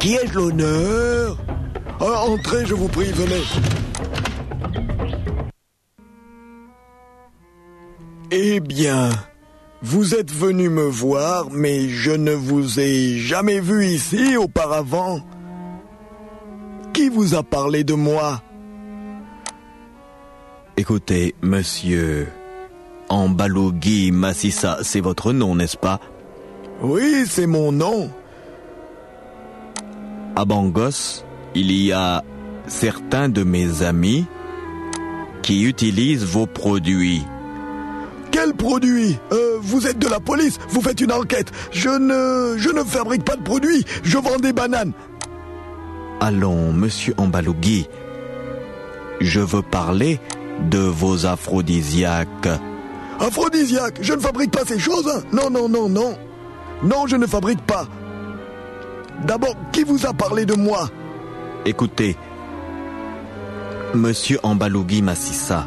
qui ai-je l'honneur Ah, Entrez, je vous prie, venez. Eh bien, vous êtes venu me voir, mais je ne vous ai jamais vu ici auparavant. Qui vous a parlé de moi Écoutez, monsieur Ambalogui Massissa, c'est votre nom, n'est-ce pas? Oui, c'est mon nom. À Bangos, il y a certains de mes amis qui utilisent vos produits. Quel produit Euh, Vous êtes de la police, vous faites une enquête. Je ne, je ne fabrique pas de produits, je vends des bananes. Allons, monsieur Ambalogui, je veux parler de vos aphrodisiaques. Aphrodisiaque, je ne fabrique pas ces choses. hein. Non, non, non, non. Non, je ne fabrique pas. D'abord, qui vous a parlé de moi Écoutez, monsieur Ambalogui Massissa,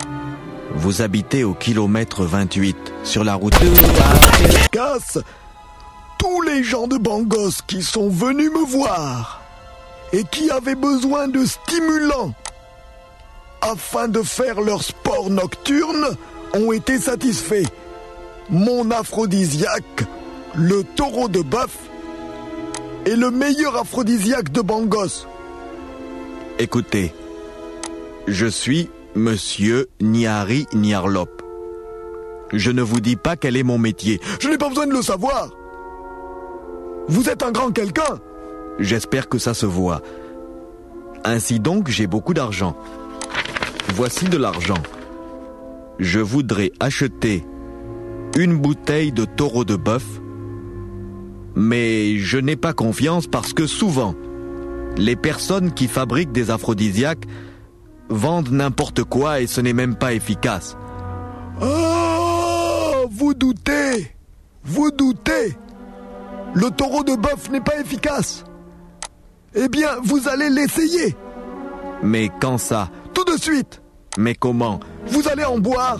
vous habitez au kilomètre 28 sur la route de... Casse tous les gens de Bangos qui sont venus me voir et qui avaient besoin de stimulants afin de faire leur sport nocturne ont été satisfaits. Mon aphrodisiaque, le taureau de bœuf, est le meilleur aphrodisiaque de Bangos. Écoutez, je suis monsieur Niari Niarlop. Je ne vous dis pas quel est mon métier. Je n'ai pas besoin de le savoir. Vous êtes un grand quelqu'un. J'espère que ça se voit. Ainsi donc, j'ai beaucoup d'argent. Voici de l'argent. Je voudrais acheter une bouteille de taureau de bœuf, mais je n'ai pas confiance parce que souvent, les personnes qui fabriquent des aphrodisiaques vendent n'importe quoi et ce n'est même pas efficace. Ah, vous doutez. Vous doutez. Le taureau de bœuf n'est pas efficace. Eh bien, vous allez l'essayer. Mais quand ça? Tout de suite. Mais comment? Vous allez en boire.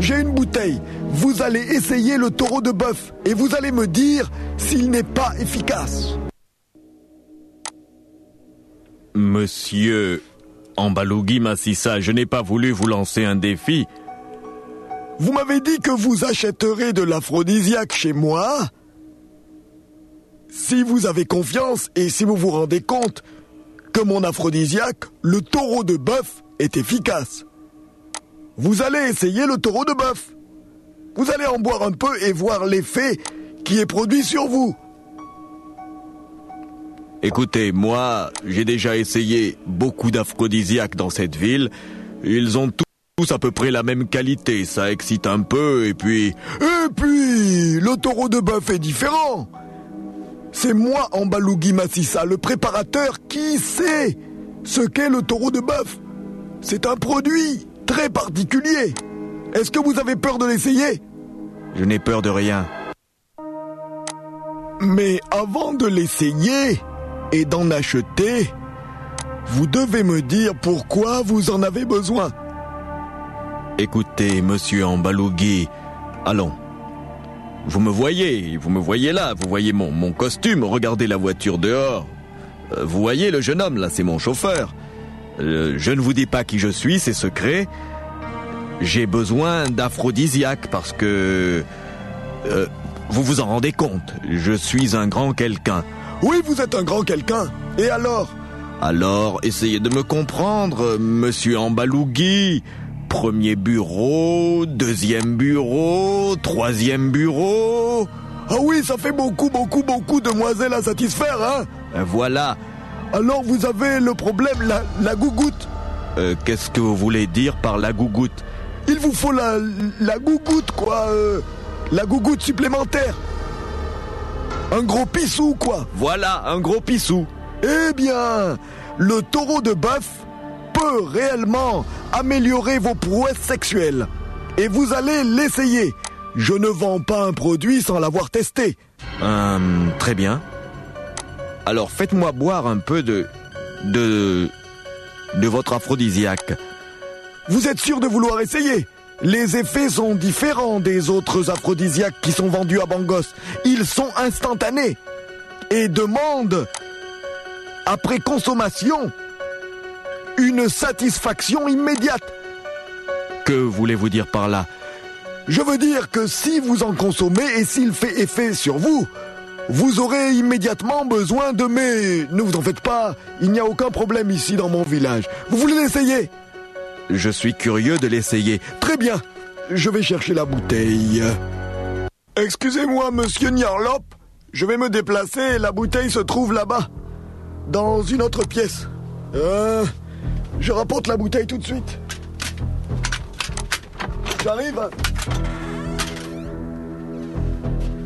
J'ai une bouteille. Vous allez essayer le taureau de bœuf et vous allez me dire s'il n'est pas efficace. Monsieur Ambalogui Massissa, je n'ai pas voulu vous lancer un défi. Vous m'avez dit que vous achèterez de l'aphrodisiaque chez moi Si vous avez confiance et si vous vous rendez compte que mon aphrodisiaque, le taureau de bœuf, est efficace. Vous allez essayer le taureau de bœuf. Vous allez en boire un peu et voir l'effet qui est produit sur vous. Écoutez, moi, j'ai déjà essayé beaucoup d'aphrodisiaques dans cette ville. Ils ont tous à peu près la même qualité. Ça excite un peu et puis... Et puis, le taureau de bœuf est différent. C'est moi, Ambalugui Massissa, le préparateur, qui sait ce qu'est le taureau de bœuf. C'est un produit très particulier. Est-ce que vous avez peur de l'essayer? Je n'ai peur de rien. Mais avant de l'essayer et d'en acheter, vous devez me dire pourquoi vous en avez besoin. Écoutez, monsieur Ambalugui, allons. Vous me voyez, vous me voyez là, vous voyez mon, mon costume, regardez la voiture dehors. Euh, Vous voyez le jeune homme là, c'est mon chauffeur. Euh, je ne vous dis pas qui je suis, c'est secret. J'ai besoin d'aphrodisiaque parce que... euh, vous vous en rendez compte, je suis un grand quelqu'un. Oui, vous êtes un grand quelqu'un. Et alors? Alors, essayez de me comprendre, monsieur Ambalugui. Premier bureau, deuxième bureau, troisième bureau. Ah oui, ça fait beaucoup, beaucoup, beaucoup de demoiselles à satisfaire, hein? Euh, Voilà. Alors vous avez le problème, la, la gougoute? Euh, Qu'est-ce que vous voulez dire par la gougoute? Il vous faut la, la gougoute, quoi. euh, la gougoute supplémentaire. Un gros pissou, quoi. Voilà, un gros pissou. Eh bien, le taureau de bœuf peut réellement améliorer vos prouesses sexuelles. Et vous allez l'essayer. Je ne vends pas un produit sans l'avoir testé. Euh, très bien. Alors faites-moi boire un peu de... de... de votre aphrodisiaque. Vous êtes sûr de vouloir essayer? Les effets sont différents des autres aphrodisiaques qui sont vendus à Bangos. Ils sont instantanés et demandent après consommation, une satisfaction immédiate. Que voulez-vous dire par là? Je veux dire que si vous en consommez et s'il fait effet sur vous, vous aurez immédiatement besoin de mes... Ne vous en faites pas, il n'y a aucun problème ici dans mon village. Vous voulez l'essayer? Je suis curieux de l'essayer. Très bien, je vais chercher la bouteille. Excusez-moi, monsieur Nyarlop, je vais me déplacer, la bouteille se trouve là-bas, dans une autre pièce. Euh, je rapporte la bouteille tout de suite. J'arrive.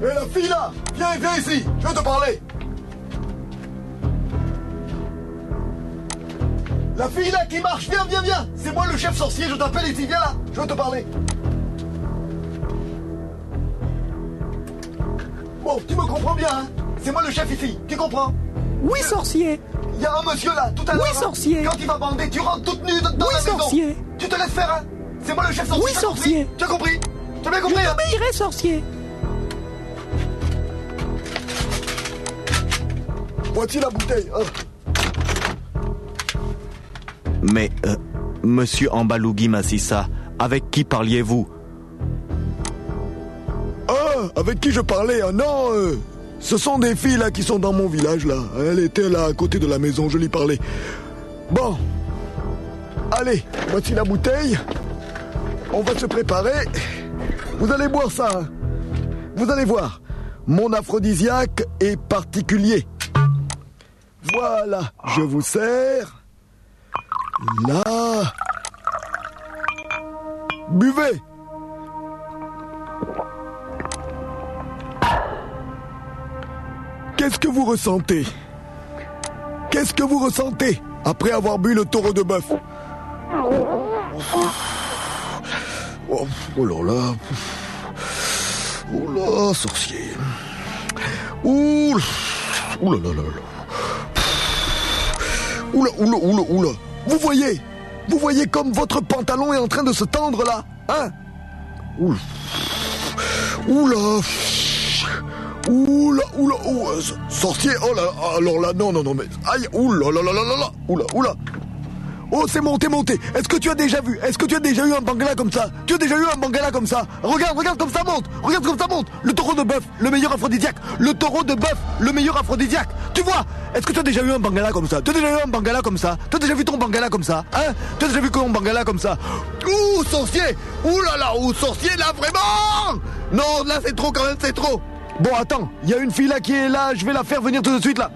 Hé la fille là Viens, viens ici Je veux te parler La fille là qui marche, viens, viens, viens. C'est moi le chef sorcier, je t'appelle ici, viens là. Je veux te parler. Bon, tu me comprends bien, hein. C'est moi le chef ici, tu comprends? Oui, sorcier. Il y a un monsieur là, tout à l'heure Oui, hein, sorcier. Quand il va bander, tu rentres toute nue dans Oui, la maison. sorcier. Tu te laisses faire, hein. C'est moi le chef sorcier Oui, sorcier. Tu as compris? Tu as bien Je compris, hein? t'obéirai, sorcier. Voici la bouteille, hein. Mais, euh, monsieur Ambalougi Massissa, avec qui parliez-vous? Ah, avec qui je parlais? Ah non, euh, ce sont des filles là qui sont dans mon village là. Elle était là à côté de la maison, je lui parlais. Bon, allez, voici la bouteille. On va se préparer. Vous allez boire ça. hein. Vous allez voir. Mon aphrodisiaque est particulier. Voilà, je vous sers. Là. Buvez. Qu'est-ce que vous ressentez? Qu'est-ce que vous ressentez après avoir bu le taureau de bœuf? Oh, là là. Oh là, sorcier. Ouh. Ouh là là là là. Oula, oula, oula, oula. Vous voyez Vous voyez comme votre pantalon est en train de se tendre là Hein? Oula. Oula. Oula, oula, oula, sorcier, oh là, alors là, non, non, non, mais, aïe, oula, là, là, là, là, oula, oula. Oh, c'est monté, monté. Est-ce que tu as déjà vu? Est-ce que tu as déjà eu un bangala comme ça? Tu as déjà eu un bangala comme ça? Regarde, regarde comme ça monte. Regarde comme ça monte. Le taureau de bœuf, le meilleur aphrodisiaque. Le taureau de bœuf, le meilleur aphrodisiaque. Tu vois? Est-ce que tu as déjà eu un bangala comme ça? Tu as déjà eu un bangala comme ça? Tu as déjà vu ton bangala comme ça? Hein? Tu as déjà vu ton bangala comme ça? Ouh, sorcier! Ouh là là, ouh, sorcier, là, vraiment! Non, là, c'est trop quand même, c'est trop. Bon, attends, il y a une fille là qui est là, je vais la faire venir tout de suite là.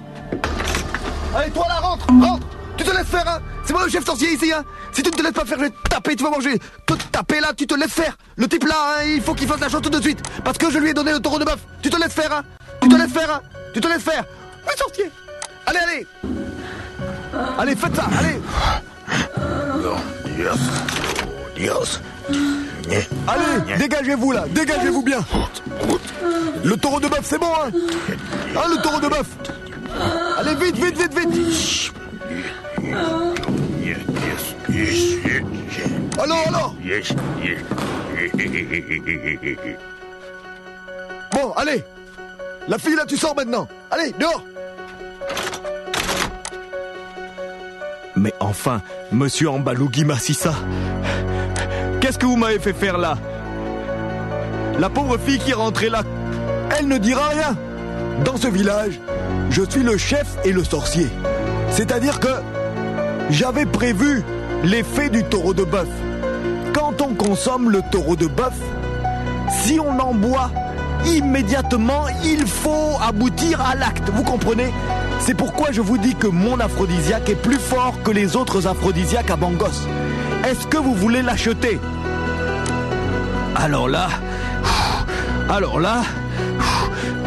Allez, toi là, rentre, rentre Tu te laisses faire, hein. C'est moi le chef sorcier ici, hein. Si tu ne te laisses pas faire, je vais te taper, tu vas manger. Te taper là, tu te laisses faire. Le type là, hein, il faut qu'il fasse la chose tout de suite. Parce que je lui ai donné le taureau de bœuf. Tu te laisses faire, hein. Tu te laisses faire, hein. Tu te laisses faire. Oui, sorcier. Allez, allez. Allez, faites ça, allez. Allez, dégagez-vous là, dégagez-vous bien. Le taureau de bœuf, c'est bon, hein. Hein, le taureau de bœuf. Allez, vite, vite, vite, vite Alors, alors Bon, allez. La fille là, tu sors maintenant. Allez, dehors. Mais enfin, monsieur Ambalougi Massissa, qu'est-ce que vous m'avez fait faire là? La pauvre fille qui est rentrée là, Elle ne dira rien. Dans ce village, je suis le chef et le sorcier. C'est-à-dire que j'avais prévu l'effet du taureau de bœuf. Quand on consomme le taureau de bœuf, si on en boit immédiatement, il faut aboutir à l'acte. Vous comprenez? C'est pourquoi je vous dis que mon aphrodisiaque est plus fort que les autres aphrodisiaques à Bangos. Est-ce que vous voulez l'acheter? Alors là, alors là,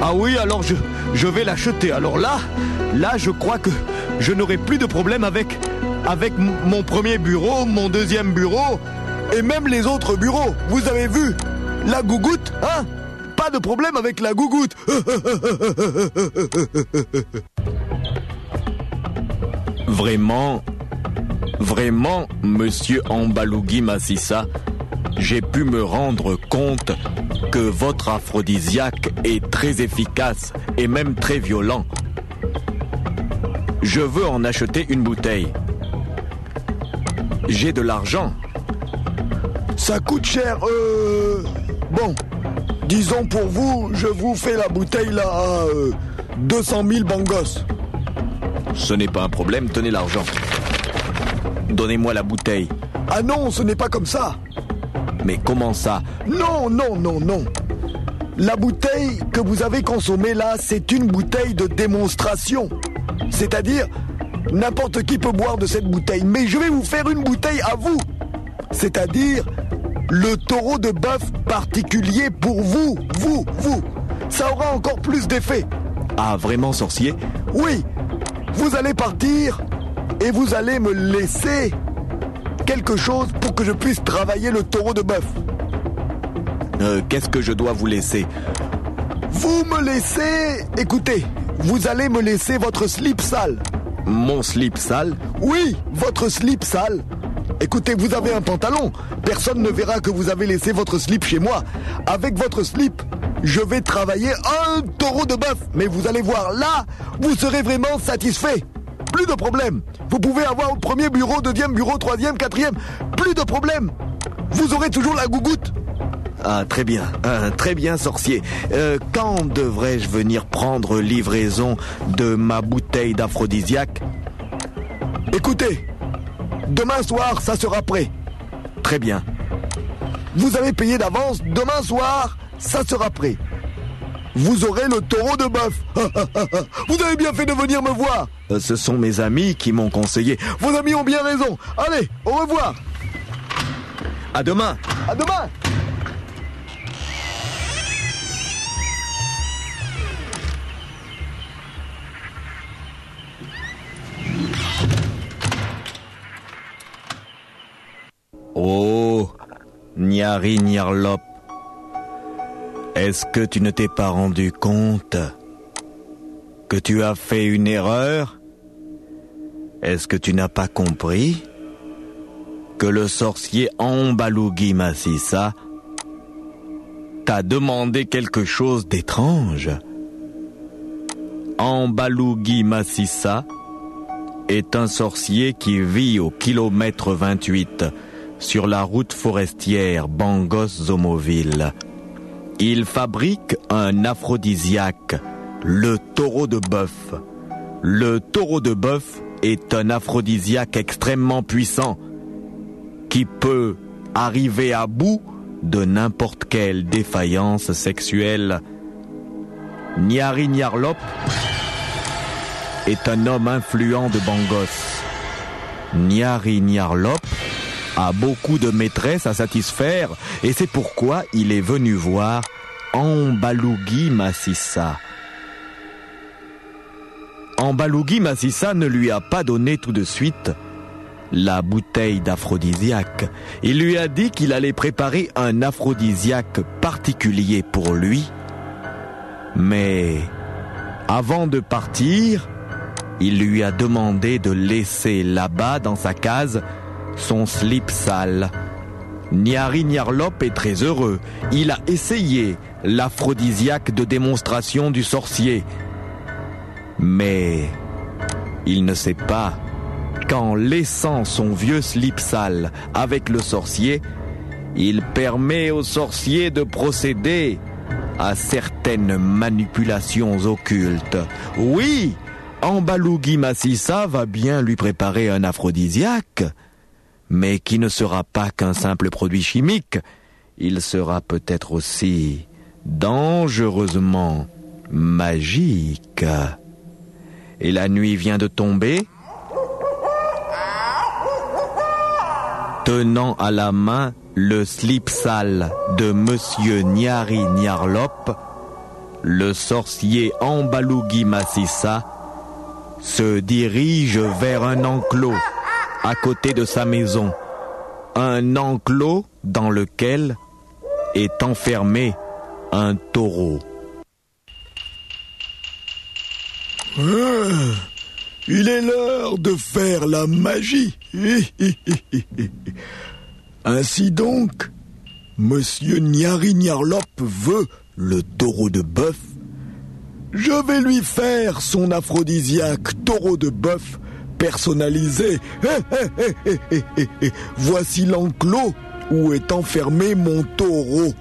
ah oui, alors je, je vais l'acheter. Alors là, là, je crois que je n'aurai plus de problème avec, mon premier bureau, mon deuxième bureau, Et même les autres bureaux, vous avez vu La gougoute, hein? Pas de problème avec la gougoute. Vraiment, vraiment, monsieur Ambalougi Massissa, j'ai pu me rendre compte que votre aphrodisiaque est très efficace et même très violent. Je veux en acheter une bouteille. J'ai de l'argent. Ça coûte cher, euh... Bon, disons pour vous, je vous fais la bouteille là à euh, 200 000 bangos. Ce n'est pas un problème, tenez l'argent. Donnez-moi la bouteille. Ah non, ce n'est pas comme ça. Mais comment ça? Non, non, non, non. La bouteille que vous avez consommée là, c'est une bouteille de démonstration. C'est-à-dire, n'importe qui peut boire de cette bouteille. Mais je vais vous faire une bouteille à vous. C'est-à-dire, le taureau de bœuf particulier pour vous, vous, vous. Ça aura encore plus d'effet. Ah, vraiment sorcier? Oui, vous allez partir et vous allez me laisser quelque chose pour que je puisse travailler le taureau de bœuf. Euh, Qu'est-ce que je dois vous laisser? Vous me laissez... Écoutez, vous allez me laisser votre slip sale. Mon slip sale Oui, votre slip sale. Écoutez, vous avez un pantalon. Personne ne verra que vous avez laissé votre slip chez moi. Avec votre slip, je vais travailler un taureau de bœuf. Mais vous allez voir, là, vous serez vraiment satisfait. Plus de problème. Vous pouvez avoir au premier bureau, deuxième bureau, troisième, quatrième. Plus de problème. Vous aurez toujours la gougoute. Ah, très bien. Ah, très bien, sorcier. Euh, quand devrais-je venir prendre livraison de ma bouteille d'aphrodisiaque Écoutez, demain soir, ça sera prêt. Très bien. Vous avez payé d'avance, demain soir, ça sera prêt. Vous aurez le taureau de bœuf. Vous avez bien fait de venir me voir. Euh, ce sont mes amis qui m'ont conseillé. Vos amis ont bien raison. Allez, au revoir. À demain À demain. Oh, Niari Niarlop, est-ce que tu ne t'es pas rendu compte que tu as fait une erreur? Est-ce que tu n'as pas compris que le sorcier Ambalugi Massissa t'a demandé quelque chose d'étrange? Ambalugi Massissa est un sorcier qui vit au kilomètre 28 sur la route forestière Bangos-Zomoville. Il fabrique un aphrodisiaque, le taureau de bœuf. Le taureau de bœuf est un aphrodisiaque extrêmement puissant qui peut arriver à bout de n'importe quelle défaillance sexuelle. Nyari Nyarlop est un homme influent de Bangos. Nyari Nyarlop a beaucoup de maîtresses à satisfaire et c'est pourquoi il est venu voir Ambalugi Massissa. Ambalugi Massissa ne lui a pas donné tout de suite la bouteille d'aphrodisiaque. Il lui a dit qu'il allait préparer un aphrodisiaque particulier pour lui. Mais avant de partir, il lui a demandé de laisser là-bas dans sa case son slip sale. Nyari Nyarlop est très heureux. Il a essayé l'aphrodisiaque de démonstration du sorcier. Mais il ne sait pas qu'en laissant son vieux slip sale avec le sorcier, il permet au sorcier de procéder à certaines manipulations occultes. Oui, Ambalugi Massissa va bien lui préparer un aphrodisiaque mais qui ne sera pas qu'un simple produit chimique, il sera peut-être aussi dangereusement magique. Et la nuit vient de tomber. Tenant à la main le slip sale de Monsieur Nyari Nyarlop, le sorcier Ambalugi Massissa se dirige vers un enclos à côté de sa maison, un enclos dans lequel est enfermé un taureau. Ah, il est l'heure de faire la magie. Ainsi donc, Monsieur Nyari Nyarlop veut le taureau de bœuf, Je vais lui faire son aphrodisiaque taureau de bœuf personnalisé. Voici l'enclos où est enfermé mon taureau.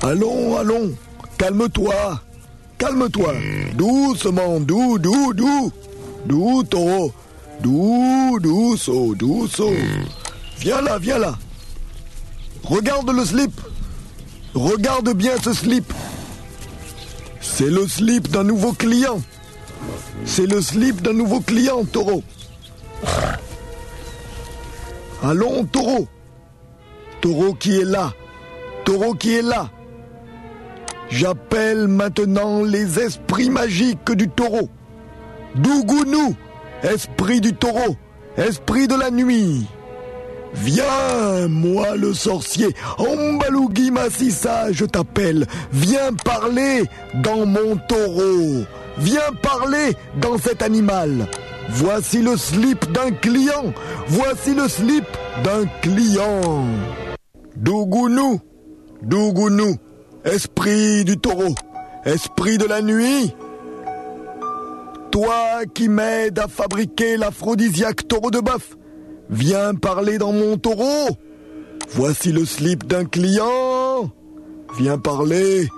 Allons, allons, calme-toi, calme-toi. Doucement, doux, doux, doux. Doux, taureau. Doux, douce, douce. Viens là, viens là. Regarde le slip. Regarde bien ce slip. C'est le slip d'un nouveau client. C'est le slip d'un nouveau client, taureau. Allons, taureau. Taureau qui est là. Taureau qui est là. J'appelle maintenant les esprits magiques du taureau. Dougounou, esprit du taureau, esprit de la nuit. Viens, moi le sorcier, Ambalougi Massissa, je t'appelle. Viens parler dans mon taureau. Viens parler dans cet animal. Voici le slip d'un client. Voici le slip d'un client. Dougounou, Dougounou, esprit du taureau, esprit de la nuit. Toi qui m'aides à fabriquer l'aphrodisiaque taureau de bœuf, viens parler dans mon taureau. Voici le slip d'un client. Viens parler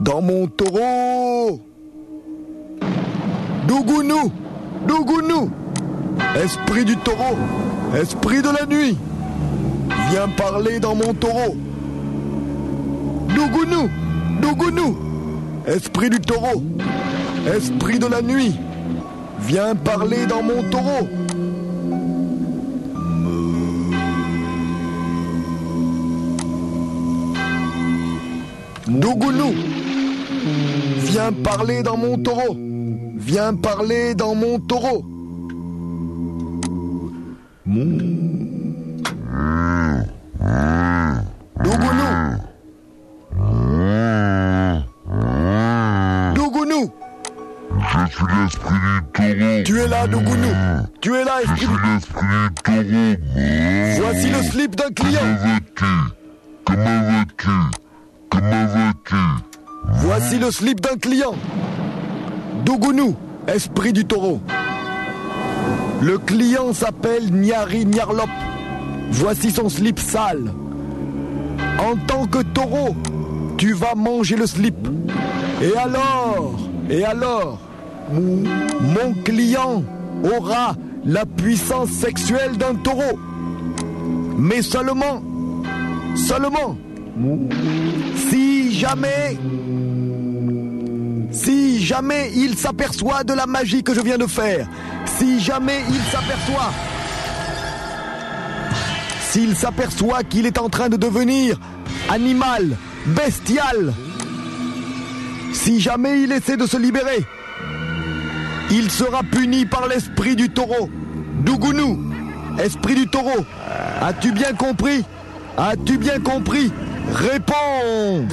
dans mon taureau. Dougounou, Dougounou, esprit du taureau, esprit de la nuit, viens parler dans mon taureau. Dougounou, Dougounou, esprit du taureau, esprit de la nuit, viens parler dans mon taureau. Dougounou, viens parler dans mon taureau. Viens parler dans mon taureau. Dougounou. Dougounou. Je suis l'esprit du taureau. Tu es là, Dougounou. Tu es là, Je esprit. suis l'esprit du taureau. Voici le slip d'un client. Comment veux-tu Comment veux-tu Comment veux-tu Voici le slip d'un client. Dougounou, esprit du taureau. Le client s'appelle Nyari Nyarlop. Voici son slip sale. En tant que taureau, tu vas manger le slip. Et alors Et alors Mon client aura la puissance sexuelle d'un taureau. Mais seulement, seulement, si jamais si jamais il s'aperçoit de la magie que je viens de faire, si jamais il s'aperçoit, s'il s'aperçoit qu'il est en train de devenir animal, bestial, si jamais il essaie de se libérer, il sera puni par l'esprit du taureau. Dougounou, esprit du taureau, as-tu bien compris? As-tu bien compris? Réponds.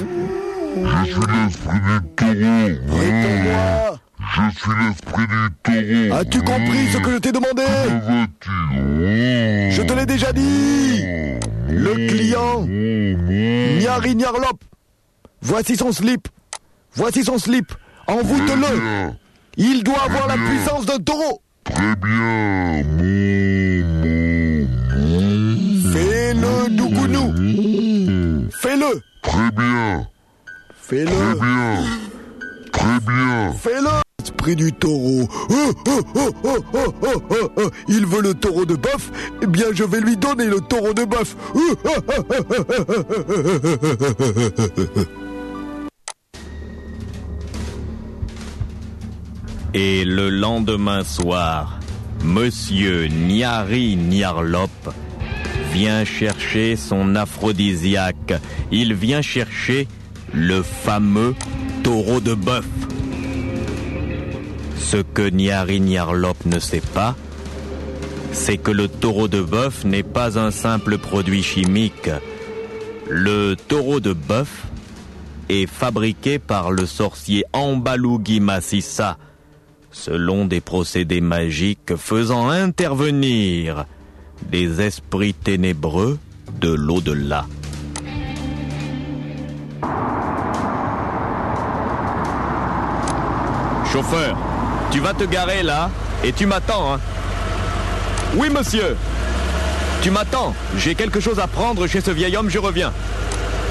Je suis l'esprit du taureau. Réponds-moi Je suis l'esprit du taureau. As-tu compris ce que je t'ai demandé Je te l'ai déjà dit. Le client Nyari Nyarlop Voici son slip. Voici son slip. Envoûte-le. Il doit avoir la puissance d'un taureau. Très bien. Fais-le, Dougounou Fais-le Très bien. Très Fais-le bien. Très bien. Fais-le Esprit du taureau Oh, oh, oh, oh, oh, oh, oh, oh. Il veut le taureau de bœuf Eh bien je vais lui donner le taureau de bœuf Oh, oh, oh, oh, oh, oh, oh, oh. Et le lendemain soir, Monsieur Nyari Nyarlop vient chercher son aphrodisiaque. Il vient chercher le fameux taureau de bœuf. Ce que Nyari Nyarlop ne sait pas, c'est que le taureau de bœuf n'est pas un simple produit chimique. Le taureau de bœuf est fabriqué par le sorcier Ambalougi Massissa, selon des procédés magiques faisant intervenir des esprits ténébreux de l'au-delà. Chauffeur, tu vas te garer là et tu m'attends, hein Oui, monsieur. Tu m'attends. J'ai quelque chose à prendre chez ce vieil homme, je reviens.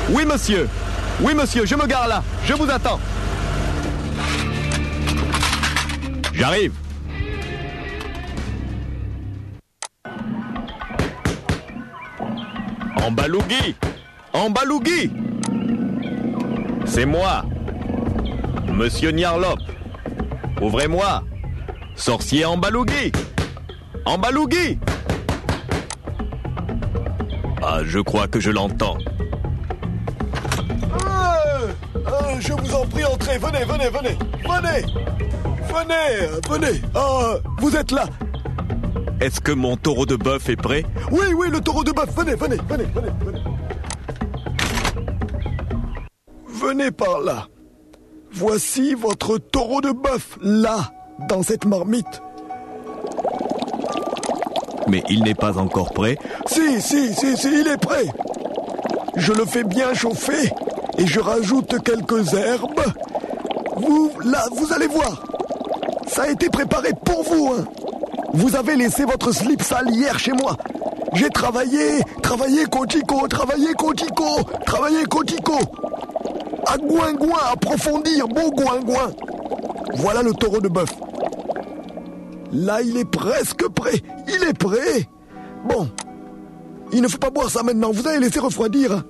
Oui, monsieur. Oui, monsieur, je me gare là. Je vous attends. J'arrive. En balougui C'est moi Monsieur Niarlop Ouvrez-moi Sorcier En balougui Ah, je crois que je l'entends. Euh, euh, je vous en prie, entrez, venez, venez, venez, venez. Venez, euh, venez. Ah, Vous êtes là Est-ce que mon taureau de bœuf est prêt? Oui, oui, le taureau de bœuf, venez, venez, venez, venez, venez. Venez par là. Voici votre taureau de bœuf, là, dans cette marmite. Mais il n'est pas encore prêt. Si, si, si, si, il est prêt. Je le fais bien chauffer et je rajoute quelques herbes. Vous, là, vous allez voir. Ça a été préparé pour vous. Hein. Vous avez laissé votre slip sale hier chez moi. J'ai travaillé, travaillé Cotico, travaillé Cotico, travaillé Cotico. À Gouingouin, approfondir, beau Gouingouin. Voilà le taureau de bœuf. Là, il est presque prêt. Il est prêt. Bon. Il ne faut pas boire ça maintenant. Vous allez laisser refroidir.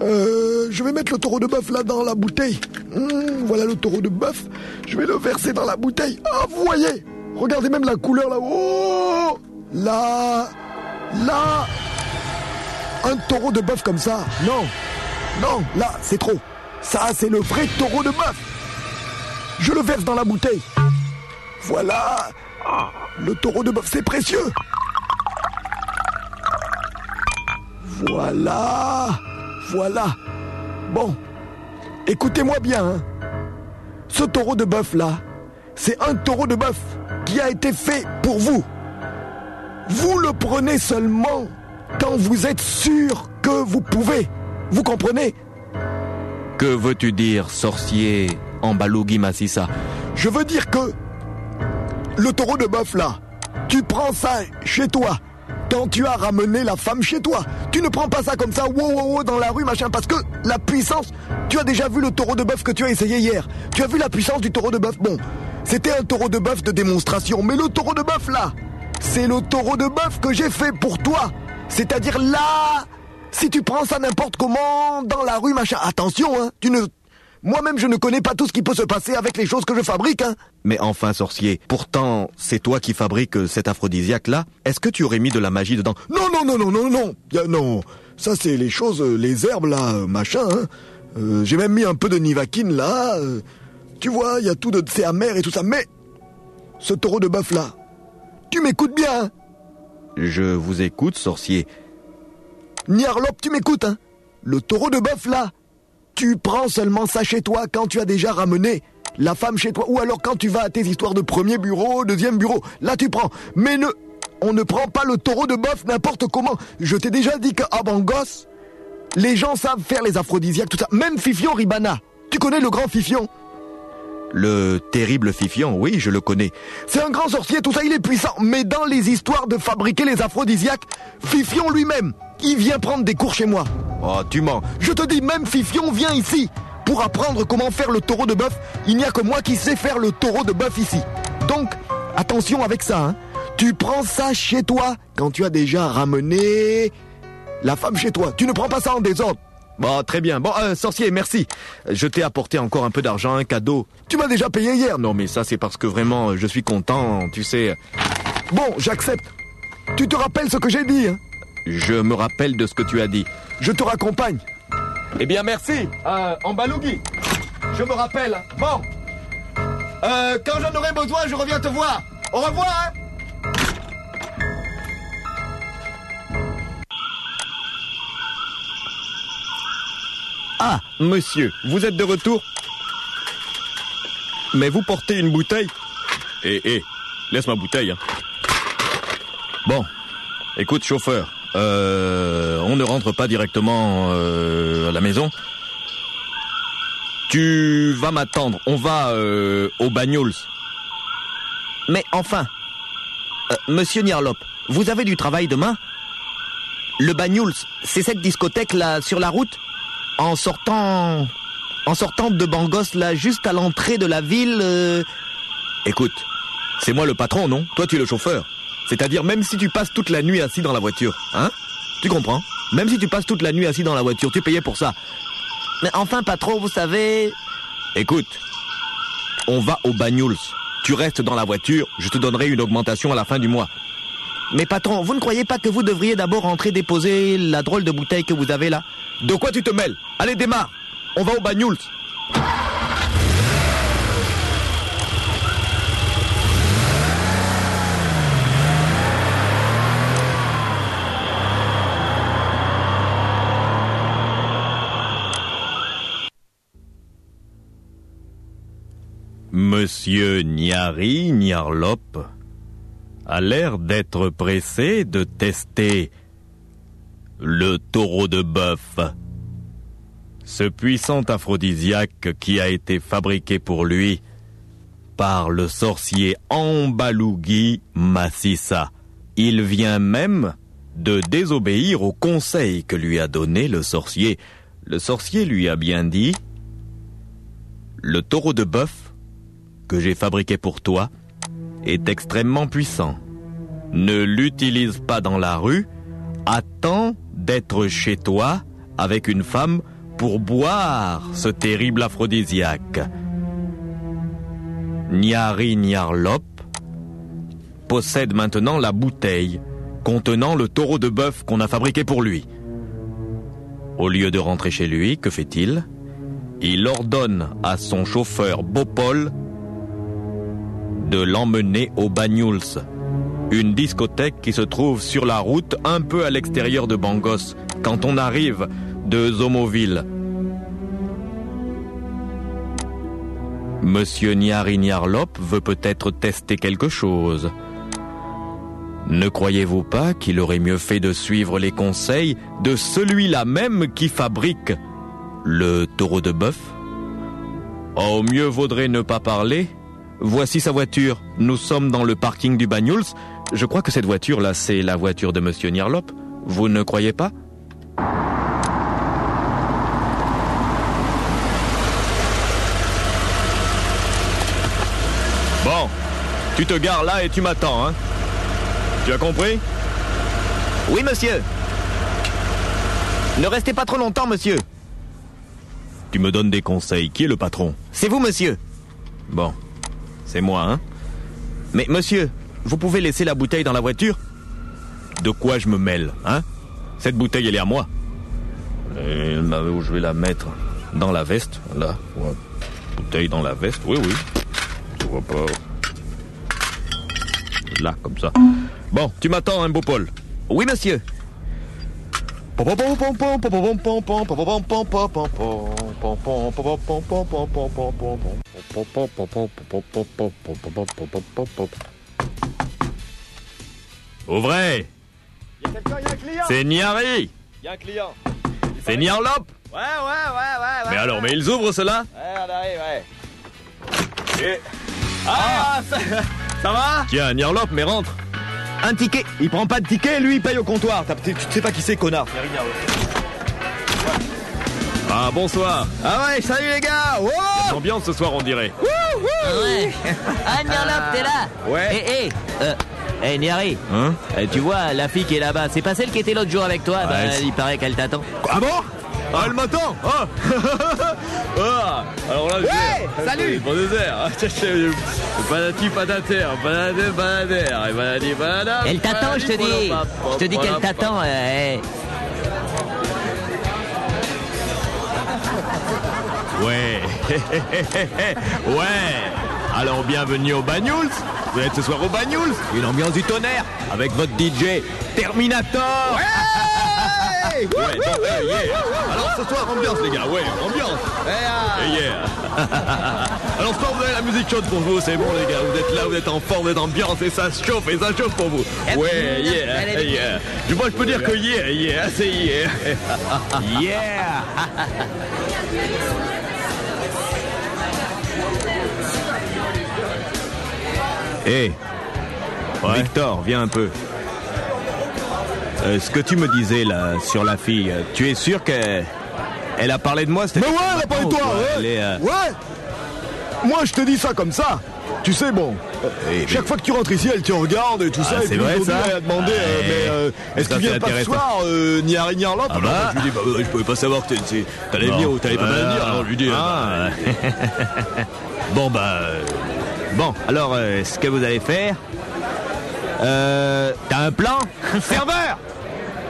Euh, je vais mettre le taureau de bœuf là dans la bouteille. Hum, voilà le taureau de bœuf. Je vais le verser dans la bouteille. Ah, vous voyez Regardez même la couleur là. Oh Là, là, un taureau de bœuf comme ça. Non, non, là, c'est trop. Ça, c'est le vrai taureau de bœuf. Je le verse dans la bouteille. Voilà. Le taureau de bœuf, c'est précieux. Voilà. Voilà. Bon. Écoutez-moi bien. hein. Ce taureau de bœuf là, c'est un taureau de bœuf qui a été fait pour vous. Vous le prenez seulement quand vous êtes sûr que vous pouvez. Vous comprenez? Que veux-tu dire, sorcier en balougui massissa? Je veux dire que le taureau de bœuf là, tu prends ça chez toi. Quand tu as ramené la femme chez toi, tu ne prends pas ça comme ça, wow, wow, wow, dans la rue, machin, parce que la puissance, tu as déjà vu le taureau de bœuf que tu as essayé hier. Tu as vu la puissance du taureau de bœuf? Bon, c'était un taureau de bœuf de démonstration, mais le taureau de bœuf là, c'est le taureau de bœuf que j'ai fait pour toi. C'est-à-dire là, si tu prends ça n'importe comment, dans la rue, machin, attention, hein, tu ne... Moi-même, je ne connais pas tout ce qui peut se passer avec les choses que je fabrique, hein. Mais enfin, sorcier, pourtant, c'est toi qui fabriques cet aphrodisiaque-là. Est-ce que tu aurais mis de la magie dedans? Non, non, non, non, non, non, non. Ça, c'est les choses, euh, les herbes, là, euh, machin, hein. Euh, J'ai même mis un peu de nivakine, là. Tu vois, il y a tout de... C'est amer et tout ça, mais... Ce taureau de bœuf, là, tu m'écoutes bien, hein? Je vous écoute, sorcier. Niarlop, tu m'écoutes, hein? Le taureau de bœuf, là, tu prends seulement ça chez toi quand tu as déjà ramené la femme chez toi. Ou alors quand tu vas à tes histoires de premier bureau, deuxième bureau. Là, tu prends. Mais ne... On ne prend pas le taureau de bœuf n'importe comment. Je t'ai déjà dit qu'à Bangos, les gens savent faire les aphrodisiaques, tout ça. Même Fifion Ribana. Tu connais le grand Fifion? Le terrible Fifion, oui, je le connais. C'est un grand sorcier, tout ça, il est puissant. Mais dans les histoires de fabriquer les aphrodisiaques, Fifion lui-même, il vient prendre des cours chez moi. Oh, tu mens. Je te dis, même Fifion vient ici pour apprendre comment faire le taureau de bœuf. Il n'y a que moi qui sais faire le taureau de bœuf ici. Donc, attention avec ça. Hein. Tu prends ça chez toi quand tu as déjà ramené la femme chez toi. Tu ne prends pas ça en désordre. Bon, très bien. Bon, euh, sorcier, merci. Je t'ai apporté encore un peu d'argent, un cadeau. Tu m'as déjà payé hier. Non, mais ça, c'est parce que vraiment, je suis content, tu sais. Bon, j'accepte. Tu te rappelles ce que j'ai dit. Hein? Je me rappelle de ce que tu as dit. Je te raccompagne. Eh bien, merci. Euh, en balougui. Je me rappelle. Bon. Euh, quand j'en aurai besoin, je reviens te voir. Au revoir, hein. Ah, monsieur, vous êtes de retour? Mais vous portez une bouteille? Eh, eh, laisse ma bouteille. hein. Bon, Écoute, chauffeur, euh, on ne rentre pas directement euh, à la maison. Tu vas m'attendre. On va euh, au Bagnols. Mais enfin, monsieur Nierlop, vous avez du travail demain? Le Banyuls, c'est cette discothèque là sur la route? En sortant. En sortant de Bangos là, juste à l'entrée de la ville. euh, Écoute, c'est moi le patron, non? Toi, tu es le chauffeur. C'est-à-dire même si tu passes toute la nuit assis dans la voiture, hein? Tu comprends? Même si tu passes toute la nuit assis dans la voiture, tu payais pour ça. Mais enfin, patron, vous savez. Écoute, on va au Bagnols. Tu restes dans la voiture, je te donnerai une augmentation à la fin du mois. Mais patron, vous ne croyez pas que vous devriez d'abord rentrer déposer la drôle de bouteille que vous avez là De quoi tu te mêles Allez, démarre On va au Bagnols. Monsieur Niari Niarlop a l'air d'être pressé de tester le taureau de bœuf. Ce puissant aphrodisiaque qui a été fabriqué pour lui par le sorcier Ambalougi Massissa. Il vient même de désobéir au conseil que lui a donné le sorcier. Le sorcier lui a bien dit Le taureau de bœuf que j'ai fabriqué pour toi est extrêmement puissant. Ne l'utilise pas dans la rue, attends d'être chez toi avec une femme pour boire ce terrible aphrodisiaque. Niari Niarlop possède maintenant la bouteille contenant le taureau de bœuf qu'on a fabriqué pour lui. Au lieu de rentrer chez lui, que fait-il? Il ordonne à son chauffeur Bopol de l'emmener au Banyuls, une discothèque qui se trouve sur la route un peu à l'extérieur de Bangos, quand on arrive de Zomoville. Monsieur Niari Niarlop veut peut-être tester quelque chose. Ne croyez-vous pas qu'il aurait mieux fait de suivre les conseils de celui-là même qui fabrique le taureau de bœuf? Oh, mieux vaudrait ne pas parler Voici sa voiture. Nous sommes dans le parking du Banyuls. Je crois que cette voiture-là, c'est la voiture de Monsieur Nierlop. Vous ne croyez pas? Bon, tu te gares là et tu m'attends, hein Tu as compris? Oui, monsieur. Ne restez pas trop longtemps, monsieur. Tu me donnes des conseils. Qui est le patron? C'est vous, monsieur. Bon, c'est moi, hein Mais monsieur, vous pouvez laisser la bouteille dans la voiture? De quoi je me mêle, hein? Cette bouteille, elle est à moi. Et là où je vais la mettre? Dans la veste, là. Bouteille dans la veste, oui, oui. Tu vois pas. Là, comme ça. Bon, tu m'attends, hein, beau Paul Oui, monsieur. Ouvrez C'est Niari Il y a un client. C'est Niarlop Ouais, ouais, ouais, ouais. Mais alors, mais ils ouvrent cela Ouais, on arrive, ouais. Ah, ça, ça va? Tiens, Niarlop, mais rentre Un ticket. Il prend pas de ticket, lui, il paye au comptoir. T'as- Tu sais pas qui c'est, connard. Ah, bonsoir. Ah ouais, salut les gars. Wow. Ambiance ce soir, on dirait. Ouais. Ah, Nyarlop, t'es là. Ouais. Eh, eh, euh, eh, Nyari, Hein euh, tu vois, la fille qui est là-bas, c'est pas celle qui était l'autre jour avec toi. Bah, il paraît qu'elle t'attend. Ah bon Ah, elle m'attend. Ah. Ah. Alors là, Ouais, salut. Bon désert Ah, patater, patati patater, et patati patata, Elle t'attend, je te dis. Je te dis qu'elle t'attend. euh, Ouais Ouais Alors bienvenue au Banyuls. Vous êtes ce soir au Banyuls. Une ambiance du tonnerre avec votre DJ Terminator. Ouais, donc, ouais, yeah. Alors ce soir ambiance les gars, ouais, ambiance. Yeah. Alors ce soir vous avez la musique chaude pour vous, c'est bon les gars, vous êtes là, vous êtes en forme, vous êtes ambiance et ça chauffe et ça chauffe pour vous. Ouais, yeah, yeah. Du moins je peux dire que yeah, yeah, c'est yeah. Yeah Hé, Victor, viens un peu. Euh, ce que tu me disais là sur la fille, euh, tu es sûr qu'elle elle a parlé de moi Mais ouais, elle a parlé de toi, ouais. Elle est, euh, Ouais Moi, je te dis ça comme ça. Tu sais, bon, Oui, chaque fois que tu rentres ici, elle te regarde et tout Ah, ça. et c'est puis vrai, ça Elle a demandé, euh, Ouais. mais euh, est-ce qu'il vient pas ce soir, euh, ni Harry ni Ah Alors, bah. Je lui dis, bah, euh, je pouvais pas savoir que t'allais venir ou t'allais pas Voilà. venir. Alors, je lui dis, Ah. bah, bon bah. Bon, alors euh, ce que vous allez faire. Euh, T'as un plan? Serveur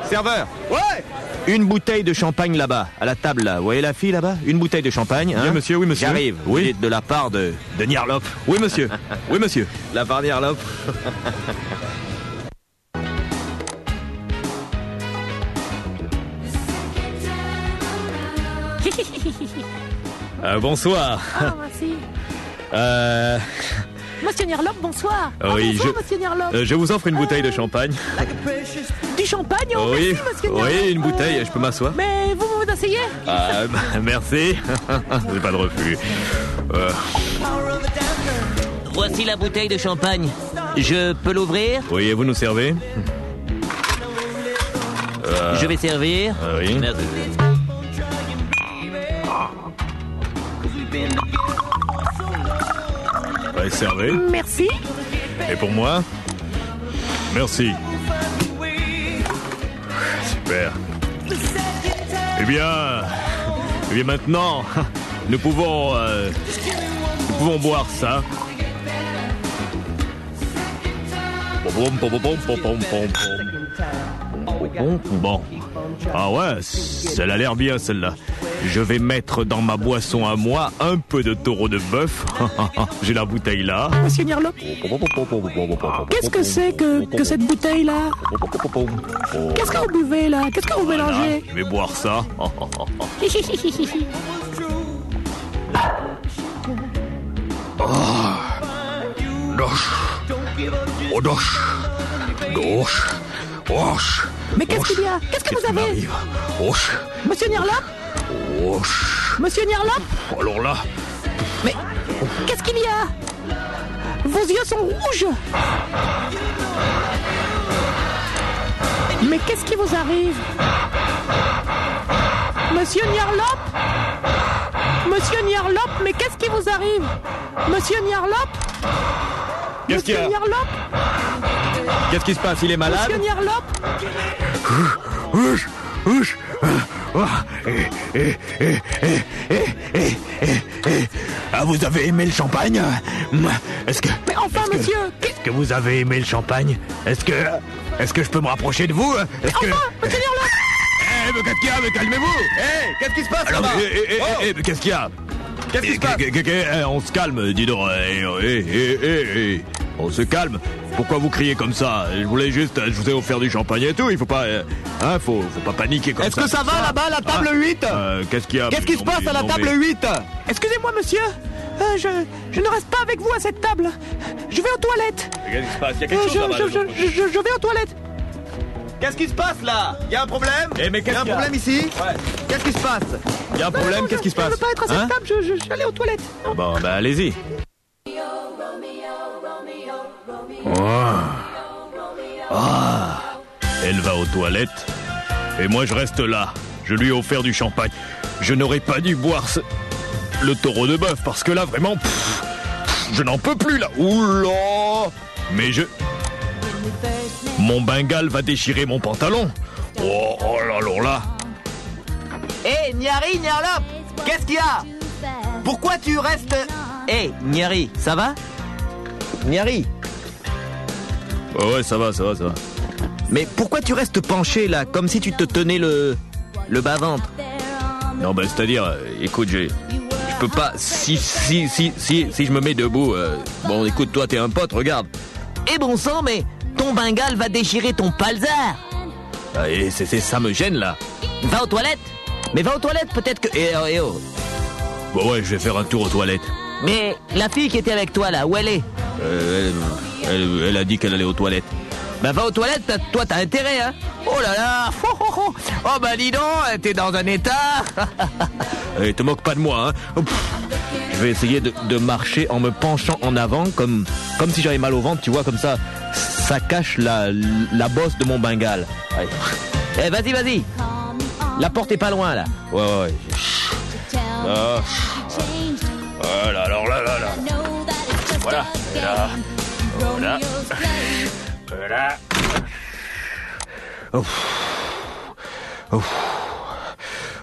Serveur Ouais Une bouteille de champagne là-bas, à la table là. Vous voyez la fille là-bas? Une bouteille de champagne. Hein? Oui, monsieur, oui, monsieur. J'arrive. Oui. Vous de la part de, de Niarlop. Oui, monsieur. Oui, monsieur. De la part de Niarlop. Euh, bonsoir. Ah, merci. Euh, Monsieur Nierlop, bonsoir. Ah, Oui, bonsoir, je- Monsieur Nierlop. euh, je vous offre une bouteille de champagne. Du champagne, oh, oui, merci, Monsieur Nierlop. oui, une bouteille. Euh, Je peux m'asseoir Mais vous vous asseyez Ah, bah, merci. J'ai pas de refus. Euh, Voici la bouteille de champagne. Je peux l'ouvrir? Oui, et vous nous servez Je vais servir. Ah oui. Merci. Merci. Et pour moi Merci. Super. Eh bien, eh bien maintenant, nous pouvons, euh, nous pouvons boire ça. Bon. Ah ouais, elle a l'air bien celle-là. Je vais mettre dans ma boisson à moi un peu de taureau de bœuf. J'ai la bouteille là. Monsieur Nierlop, qu'est-ce que c'est que, que cette bouteille-là Qu'est-ce que vous buvez là? Qu'est-ce que vous Voilà, mélangez? je vais boire ça. Dosh. Oh, dosh. Mais qu'est-ce qu'il y a? Qu'est-ce que vous avez? Osh. Monsieur Nierlop Monsieur Nierlop Alors là, Mais qu'est-ce qu'il y a? Vos yeux sont rouges. Mais qu'est-ce qui vous arrive? Monsieur Nierlop Monsieur Nierlop, mais qu'est-ce qui vous arrive? Monsieur Nierlop qu'est-ce qu'il y Monsieur a Nierlop Qu'est-ce qui se passe? Il est malade? Monsieur rouge. Ah, vous avez aimé le champagne Est-ce que... Mais enfin, monsieur que, Est-ce que vous avez aimé le champagne Est-ce que... Est-ce que je peux me rapprocher de vous Est-ce enfin, que... Eh, mais qu'est-ce qu'il y a Mais calmez-vous Eh, qu'est-ce qui se passe là-bas Eh, eh, oh. eh qu'est-ce qu'il y a Qu'est-ce qui se passe On se calme, dis donc. Eh, eh, eh, eh, eh. On se calme. Pourquoi vous criez comme ça? Je voulais juste... Je vous ai offert du champagne et tout. Il faut pas... euh, Hein, faut, faut pas paniquer comme Est-ce ça. que ça va là-bas, la table Ah, 8 euh, Qu'est-ce qu'il y a? Qu'est-ce qui se passe mais- à la non, table mais- 8 Excusez-moi, monsieur Euh, je, je ne reste pas avec vous à cette table. Je vais aux toilettes. Qu'est-ce qui se passe? Il y a Euh, quelque je, chose là-bas. je, je, je- je vais aux toilettes. Qu'est-ce qui se passe là? Il y a un problème? Eh, mais Il y qu'est-ce a un qu'il y a problème ici? Qu'est-ce qui se passe? Il y a un problème, non, qu'est-ce qui se Je passe ne veux pas être à cette Hein? table, je, je, je suis allé aux toilettes. Non. Bon, bah allez-y. Ah, elle va aux toilettes et moi je reste là. Je lui ai offert du champagne. Je n'aurais pas dû boire ce- le taureau de bœuf parce que là vraiment, je n'en peux plus là. Oula Mais je, mon bengal va déchirer mon pantalon. Oh, oh là alors là. Hé, Niari, Niarlop Qu'est-ce qu'il y a? Pourquoi tu restes... Hé, Niari, ça va? Niari Ouais, ouais, ça va, ça va, ça va. Mais pourquoi tu restes penché là, comme si tu te tenais le. le bas-ventre Non, bah c'est-à-dire, euh, écoute, j'ai, je peux pas. Si, si, si, si, si je me mets debout. euh, Bon, écoute, toi, t'es un pote, regarde. Eh bon sang, mais ton bengale va déchirer ton palzar. Ah, Et c'est, c'est- ça me gêne là. Va aux toilettes. Mais va aux toilettes, peut-être que... Eh oh, eh oh. Bon, ouais, je vais faire un tour aux toilettes. Mais la fille qui était avec toi là, où elle est? Euh, elle, elle- elle a dit qu'elle allait aux toilettes. Bah va aux toilettes, t'as- toi t'as intérêt, hein Oh là là Oh, oh, oh. Oh, bah dis donc, t'es dans un état Eh, te moque pas de moi, hein. Pff. Je vais essayer de, de marcher en me penchant en avant, comme, comme si j'avais mal au ventre, tu vois, comme ça, ça cache la, la bosse de mon bengale. Allez. Eh vas-y, vas-y La porte est pas loin là Ouais, ouais, ouais. Ah. Voilà, alors là, là, là. Voilà. Et là. Voilà. Voilà. Ouf. Ouf.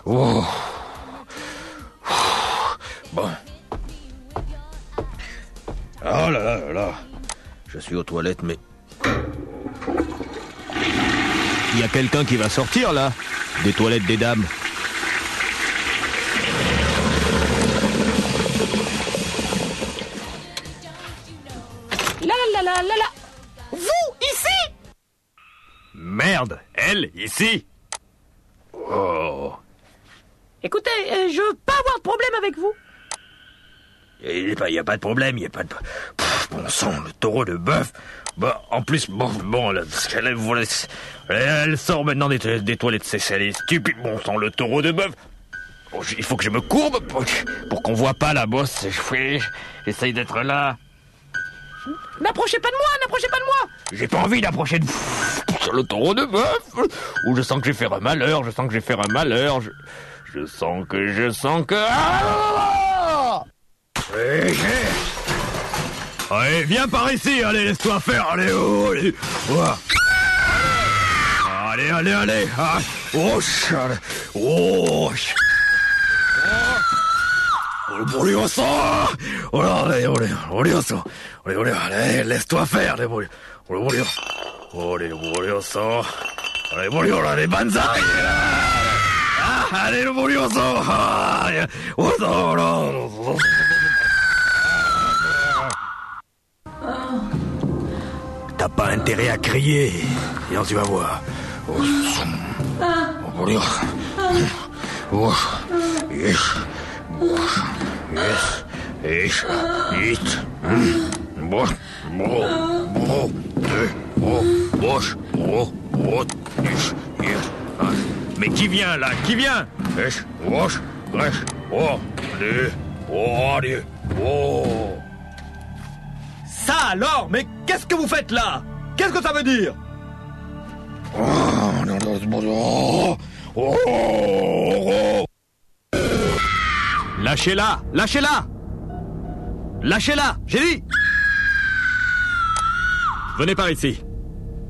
Ouf. Bon. Oh là là là là. Je suis aux toilettes, mais. Il y a quelqu'un qui va sortir là Des toilettes des dames. Ici Oh. Écoutez, euh, je veux pas avoir de problème avec vous. Il n'y a, pas de problème, il n'y a pas de... Pff, bon sang, le taureau de bœuf. Bah, en plus, bon, bon, là, elle, sort maintenant des, des toilettes, c'est elle est stupide. Bon sang, le taureau de bœuf. J- il faut que je me courbe pour, pour qu'on voit pas la bosse. J'essaye d'être là. N'approchez pas de moi, n'approchez pas de moi. J'ai pas envie d'approcher de sur le taureau de bœuf. Ou je sens que je vais faire un malheur, je sens que je vais faire un malheur. Je, je sens que, je sens que... Ah Eh, eh. Allez, viens par ici, allez, laisse-toi faire, allez, oh, allez. Allez, allez, allez. Ah. Oh, allez. Oh, Oh, le bourlioso Oh là, allez, allez, bourlioso Allez, allez, allez, laisse-toi faire, les bourlioso Oh, le bourlioso Oh, les bourlioso Allez, bourlioso, là, les banzai ah, Allez, le bourlioso Ah, allez. Oh, non, non, non. T'as pas intérêt à crier. Viens, tu vas voir. Oh, oh, bourlioso. Oh, yes. Yes, Mais qui vient là? Qui vient? Oh, oh, allez, oh. Ça alors Mais qu'est-ce que vous faites là? Qu'est-ce que ça veut dire? Oh, bon, oh, oh, oh. Lâchez-la Lâchez-la Lâchez-la J'ai dit Venez par ici.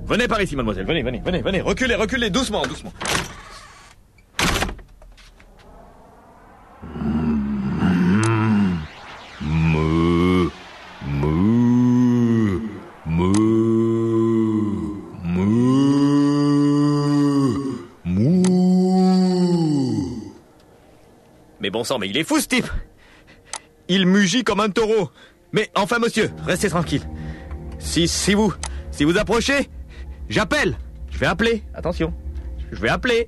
Venez par ici, mademoiselle. Venez, venez, venez, venez. Reculez, reculez, doucement, doucement. Mou, mou, mou, mou, mou. Mais bon sang, mais il est fou ce type. Il mugit comme un taureau. Mais enfin monsieur, restez tranquille. Si, si vous, si vous approchez, j'appelle. Je vais appeler, attention. Je vais appeler.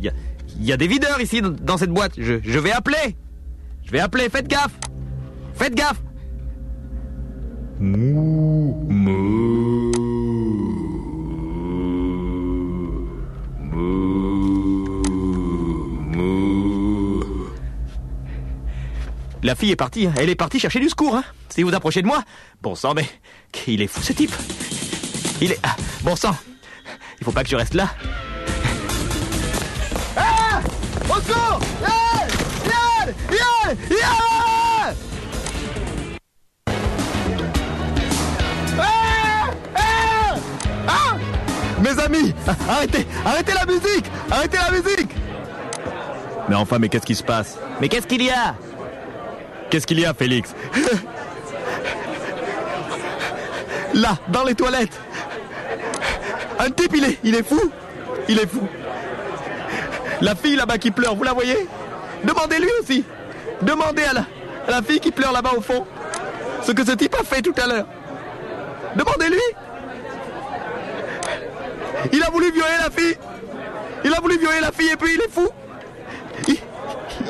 Il y a, des videurs ici dans, cette boîte, je, vais appeler. Je vais appeler, faites gaffe. Faites gaffe La fille est partie, hein. elle est partie chercher du secours. Hein. Si vous approchez de moi, bon sang, mais il est fou ce type. Il est ah, bon sang. Il faut pas que je reste là. Ah Au secours Yann Yann Yann Yann Ah Ah Ah Mes amis Arrêtez Arrêtez la musique Arrêtez la musique Mais enfin, mais qu'est-ce qui se passe? Mais qu'est-ce qu'il y a? Qu'est-ce qu'il y a, Félix Là, dans les toilettes. Un type, il est, il est fou. Il est fou. La fille là-bas qui pleure, vous la voyez? Demandez-lui aussi. Demandez à la, à la fille qui pleure là-bas au fond ce que ce type a fait tout à l'heure. Demandez-lui. Il a voulu violer la fille. Il a voulu violer la fille et puis il est fou. Il,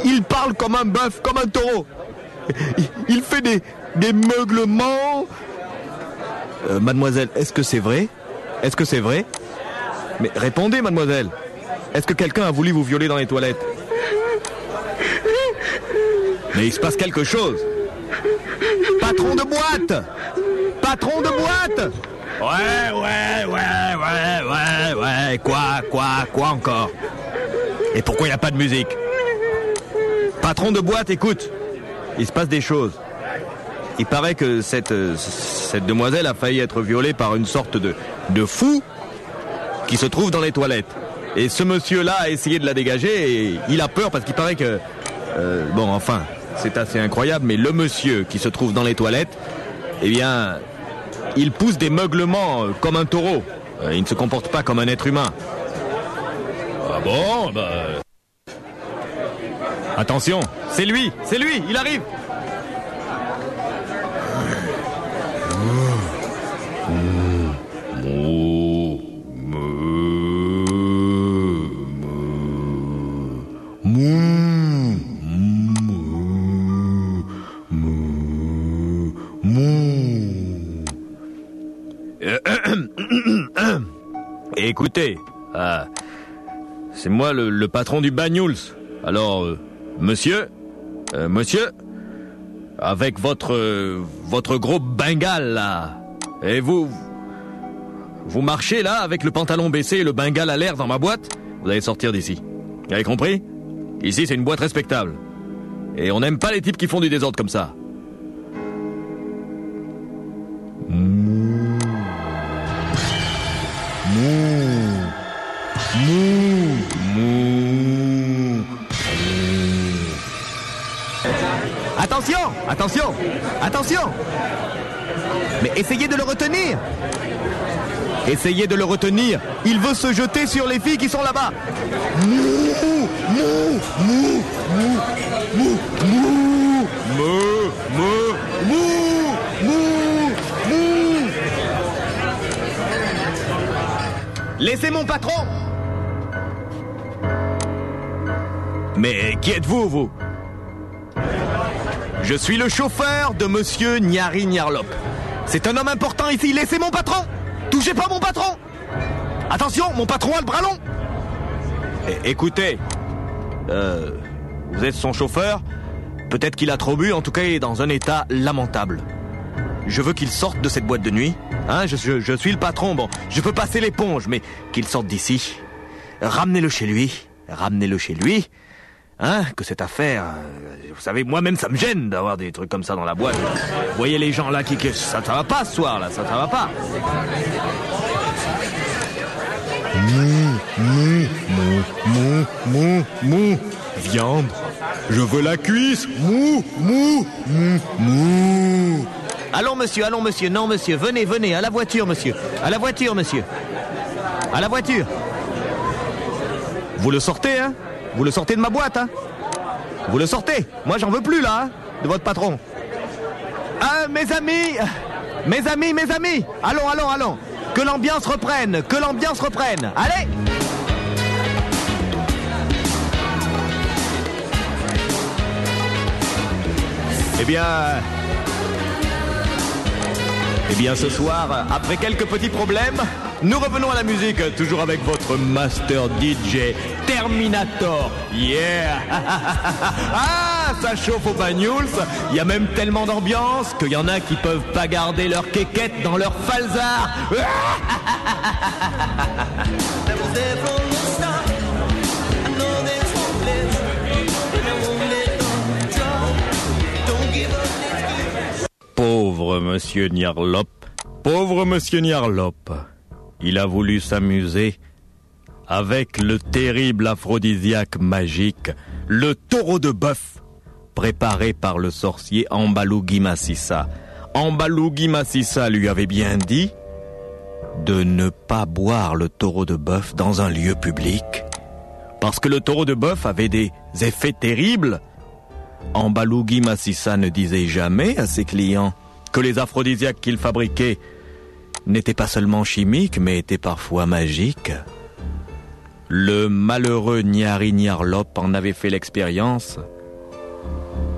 il parle comme un bœuf, comme un taureau. Il, fait des, des meuglements. Euh, mademoiselle, est-ce que c'est vrai? Est-ce que c'est vrai? Mais répondez, mademoiselle. Est-ce que quelqu'un a voulu vous violer dans les toilettes? Mais il se passe quelque chose. Patron de boîte Patron de boîte Ouais, ouais, ouais, ouais, ouais, ouais. Quoi, quoi, quoi encore? Et pourquoi il n'y a pas de musique? Patron de boîte, écoute. Il se passe des choses. Il paraît que cette, euh, cette demoiselle a failli être violée par une sorte de, de fou qui se trouve dans les toilettes. Et ce monsieur-là a essayé de la dégager et il a peur parce qu'il paraît que... euh, bon, enfin, c'est assez incroyable, mais le monsieur qui se trouve dans les toilettes, eh bien, il pousse des meuglements euh, comme un taureau. Il ne se comporte pas comme un être humain. Ah bon bah... Attention, c'est lui, c'est lui, il arrive Écoutez, ah, c'est moi le, patron du Banyuls. Alors, euh, monsieur, euh, monsieur, avec votre votre gros bengale là, et vous vous marchez là avec le pantalon baissé et le bengale à l'air dans ma boîte, vous allez sortir d'ici. Vous avez compris? Ici, c'est une boîte respectable. Et on n'aime pas les types qui font du désordre comme ça. Attention Attention. Mais essayez de le retenir. Essayez de le retenir. Il veut se jeter sur les filles qui sont là-bas. Mou Mou Mou Mou Mou Mou Mou Mou Mou Mou Mou Laissez mon patron. Mais qui êtes-vous, vous? Je suis le chauffeur de monsieur Nyari Nyarlop. C'est un homme important ici, laissez mon patron Touchez pas mon patron Attention, mon patron a le bras long É- Écoutez, euh, vous êtes son chauffeur Peut-être qu'il a trop bu, en tout cas il est dans un état lamentable. Je veux qu'il sorte de cette boîte de nuit. Hein, je, je- je suis le patron, bon, je peux passer l'éponge, mais qu'il sorte d'ici. Ramenez-le chez lui. Ramenez-le chez lui. Hein, que cette affaire, euh, vous savez, moi-même ça me gêne d'avoir des trucs comme ça dans la boîte. Vous voyez les gens là qui, qui- ça, ça va pas ce soir là, ça, ça va pas. Mou, mou, mou, mou, viande. Je veux la cuisse. Mou, mou, mou, mou. Allons monsieur, allons monsieur, non monsieur, venez, venez, à la voiture monsieur, à la voiture monsieur, à la voiture. Vous le sortez, hein? Vous le sortez de ma boîte, hein. Vous le sortez. Moi, j'en veux plus, là, hein, de votre patron. Ah, mes amis Mes amis, mes amis. Allons, allons, allons. Que l'ambiance reprenne Que l'ambiance reprenne. Allez. Eh bien... Eh bien ce soir, après quelques petits problèmes, nous revenons à la musique, toujours avec votre master DJ Terminator. Yeah Ah, ça chauffe au Banyuls. Il y a même tellement d'ambiance qu'il y en a qui peuvent pas garder leur quéquette dans leur falzar. Pauvre monsieur Nyarlop, pauvre monsieur Nyarlop. Il a voulu s'amuser avec le terrible aphrodisiaque magique, le taureau de bœuf, préparé par le sorcier Ambalugi Massissa. Massissa lui avait bien dit de ne pas boire le taureau de bœuf dans un lieu public, parce que le taureau de bœuf avait des effets terribles Ambalougi Massissa ne disait jamais à ses clients que les aphrodisiaques qu'il fabriquait n'étaient pas seulement chimiques, mais étaient parfois magiques. Le malheureux Nyari Nyarlop en avait fait l'expérience.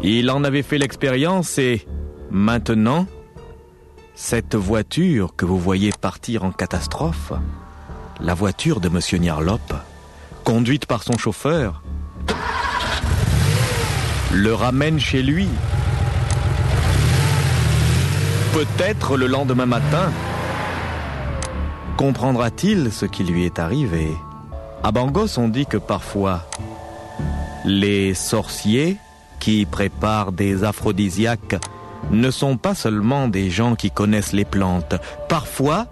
Il en avait fait l'expérience et maintenant, cette voiture que vous voyez partir en catastrophe, la voiture de Monsieur Nyarlop, conduite par son chauffeur, le ramène chez lui. Peut-être le lendemain matin, comprendra-t-il ce qui lui est arrivé? À Bangos, on dit que parfois, les sorciers qui préparent des aphrodisiaques ne sont pas seulement des gens qui connaissent les plantes. Parfois,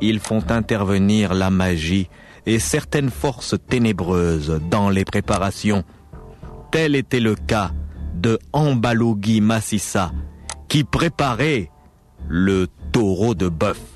ils font intervenir la magie et certaines forces ténébreuses dans les préparations. Tel était le cas de Ambalogi Massissa, qui préparait le taureau de bœuf.